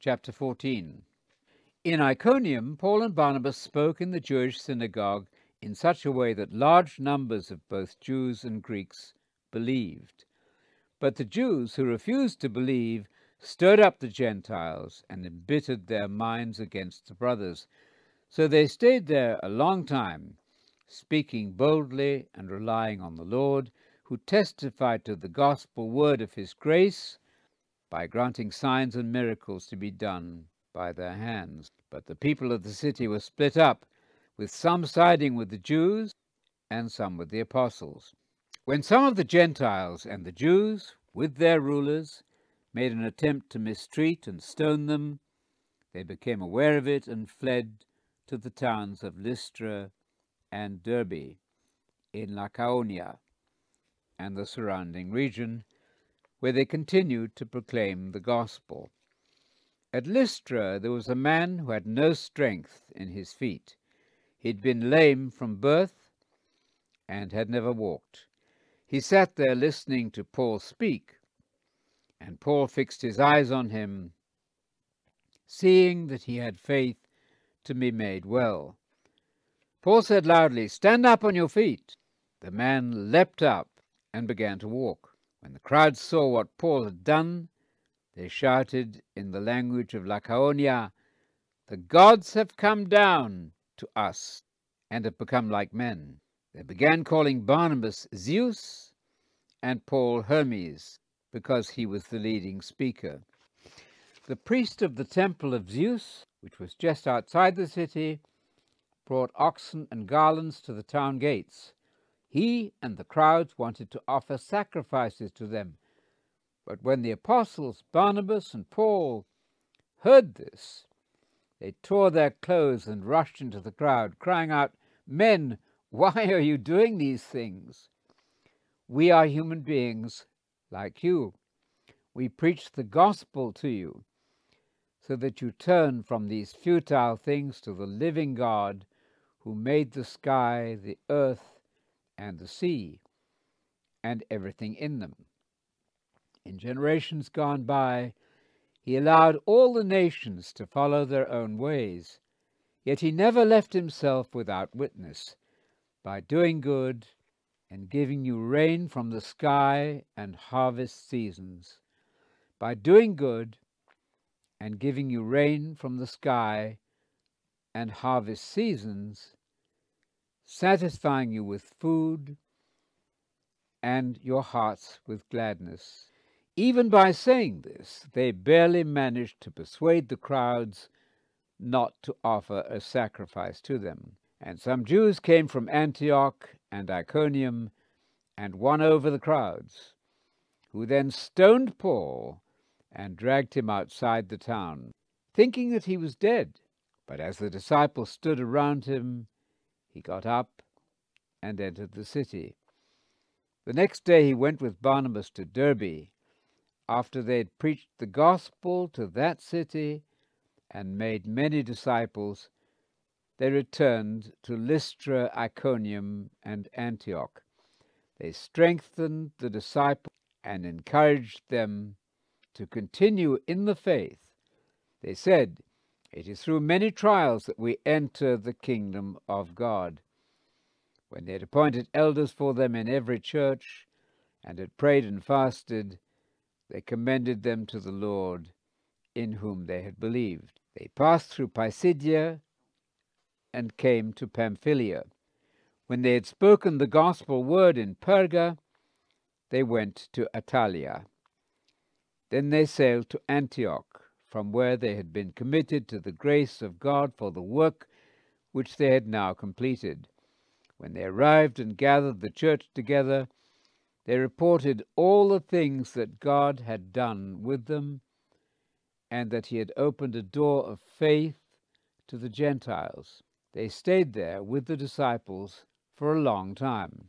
Chapter 14 In Iconium, Paul and Barnabas spoke in the Jewish synagogue in such a way that large numbers of both Jews and Greeks believed. But the Jews who refused to believe stirred up the Gentiles and embittered their minds against the brothers. So they stayed there a long time, speaking boldly and relying on the Lord, who testified to the gospel word of his grace by granting signs and miracles to be done by their hands. But the people of the city were split up, with some siding with the Jews and some with the apostles. When some of the Gentiles and the Jews, with their rulers, made an attempt to mistreat and stone them, they became aware of it and fled to the towns of Lystra and Derbe in Lycaonia and the surrounding region, where they continued to proclaim the gospel. At Lystra there was a man who had no strength in his feet. He had been lame from birth and had never walked. He sat there listening to Paul speak, and Paul fixed his eyes on him, seeing that he had faith to be made well. Paul said loudly, Stand up on your feet. The man leapt up and began to walk. When the crowd saw what Paul had done, they shouted in the language of Lycaonia, The gods have come down to us and have become like men. They began calling Barnabas Zeus and Paul Hermes, because he was the leading speaker. The priest of the temple of Zeus, which was just outside the city, brought oxen and garlands to the town gates he and the crowds wanted to offer sacrifices to them. But when the apostles Barnabas and Paul heard this, they tore their clothes and rushed into the crowd, crying out, Men, why are you doing these things? We are human beings like you. We preach the gospel to you so that you turn from these futile things to the living God who made the sky, the earth, and the sea, and everything in them. In generations gone by, he allowed all the nations to follow their own ways, yet he never left himself without witness, by doing good and giving you rain from the sky and harvest seasons, by doing good and giving you rain from the sky and harvest seasons, satisfying you with food and your hearts with gladness. Even by saying this, they barely managed to persuade the crowds not to offer a sacrifice to them. And some Jews came from Antioch and Iconium and won over the crowds, who then stoned Paul and dragged him outside the town, thinking that he was dead. But as the disciples stood around him, he got up and entered the city. The next day he went with Barnabas to Derbe. After they had preached the gospel to that city and made many disciples, they returned to Lystra, Iconium, and Antioch. They strengthened the disciples and encouraged them to continue in the faith. They said, it is through many trials that we enter the kingdom of God. When they had appointed elders for them in every church, and had prayed and fasted, they commended them to the Lord, in whom they had believed. They passed through Pisidia and came to Pamphylia. When they had spoken the gospel word in Perga, they went to Attalia. Then they sailed to Antioch from where they had been committed to the grace of God for the work which they had now completed. When they arrived and gathered the church together, they reported all the things that God had done with them, and that he had opened a door of faith to the Gentiles. They stayed there with the disciples for a long time.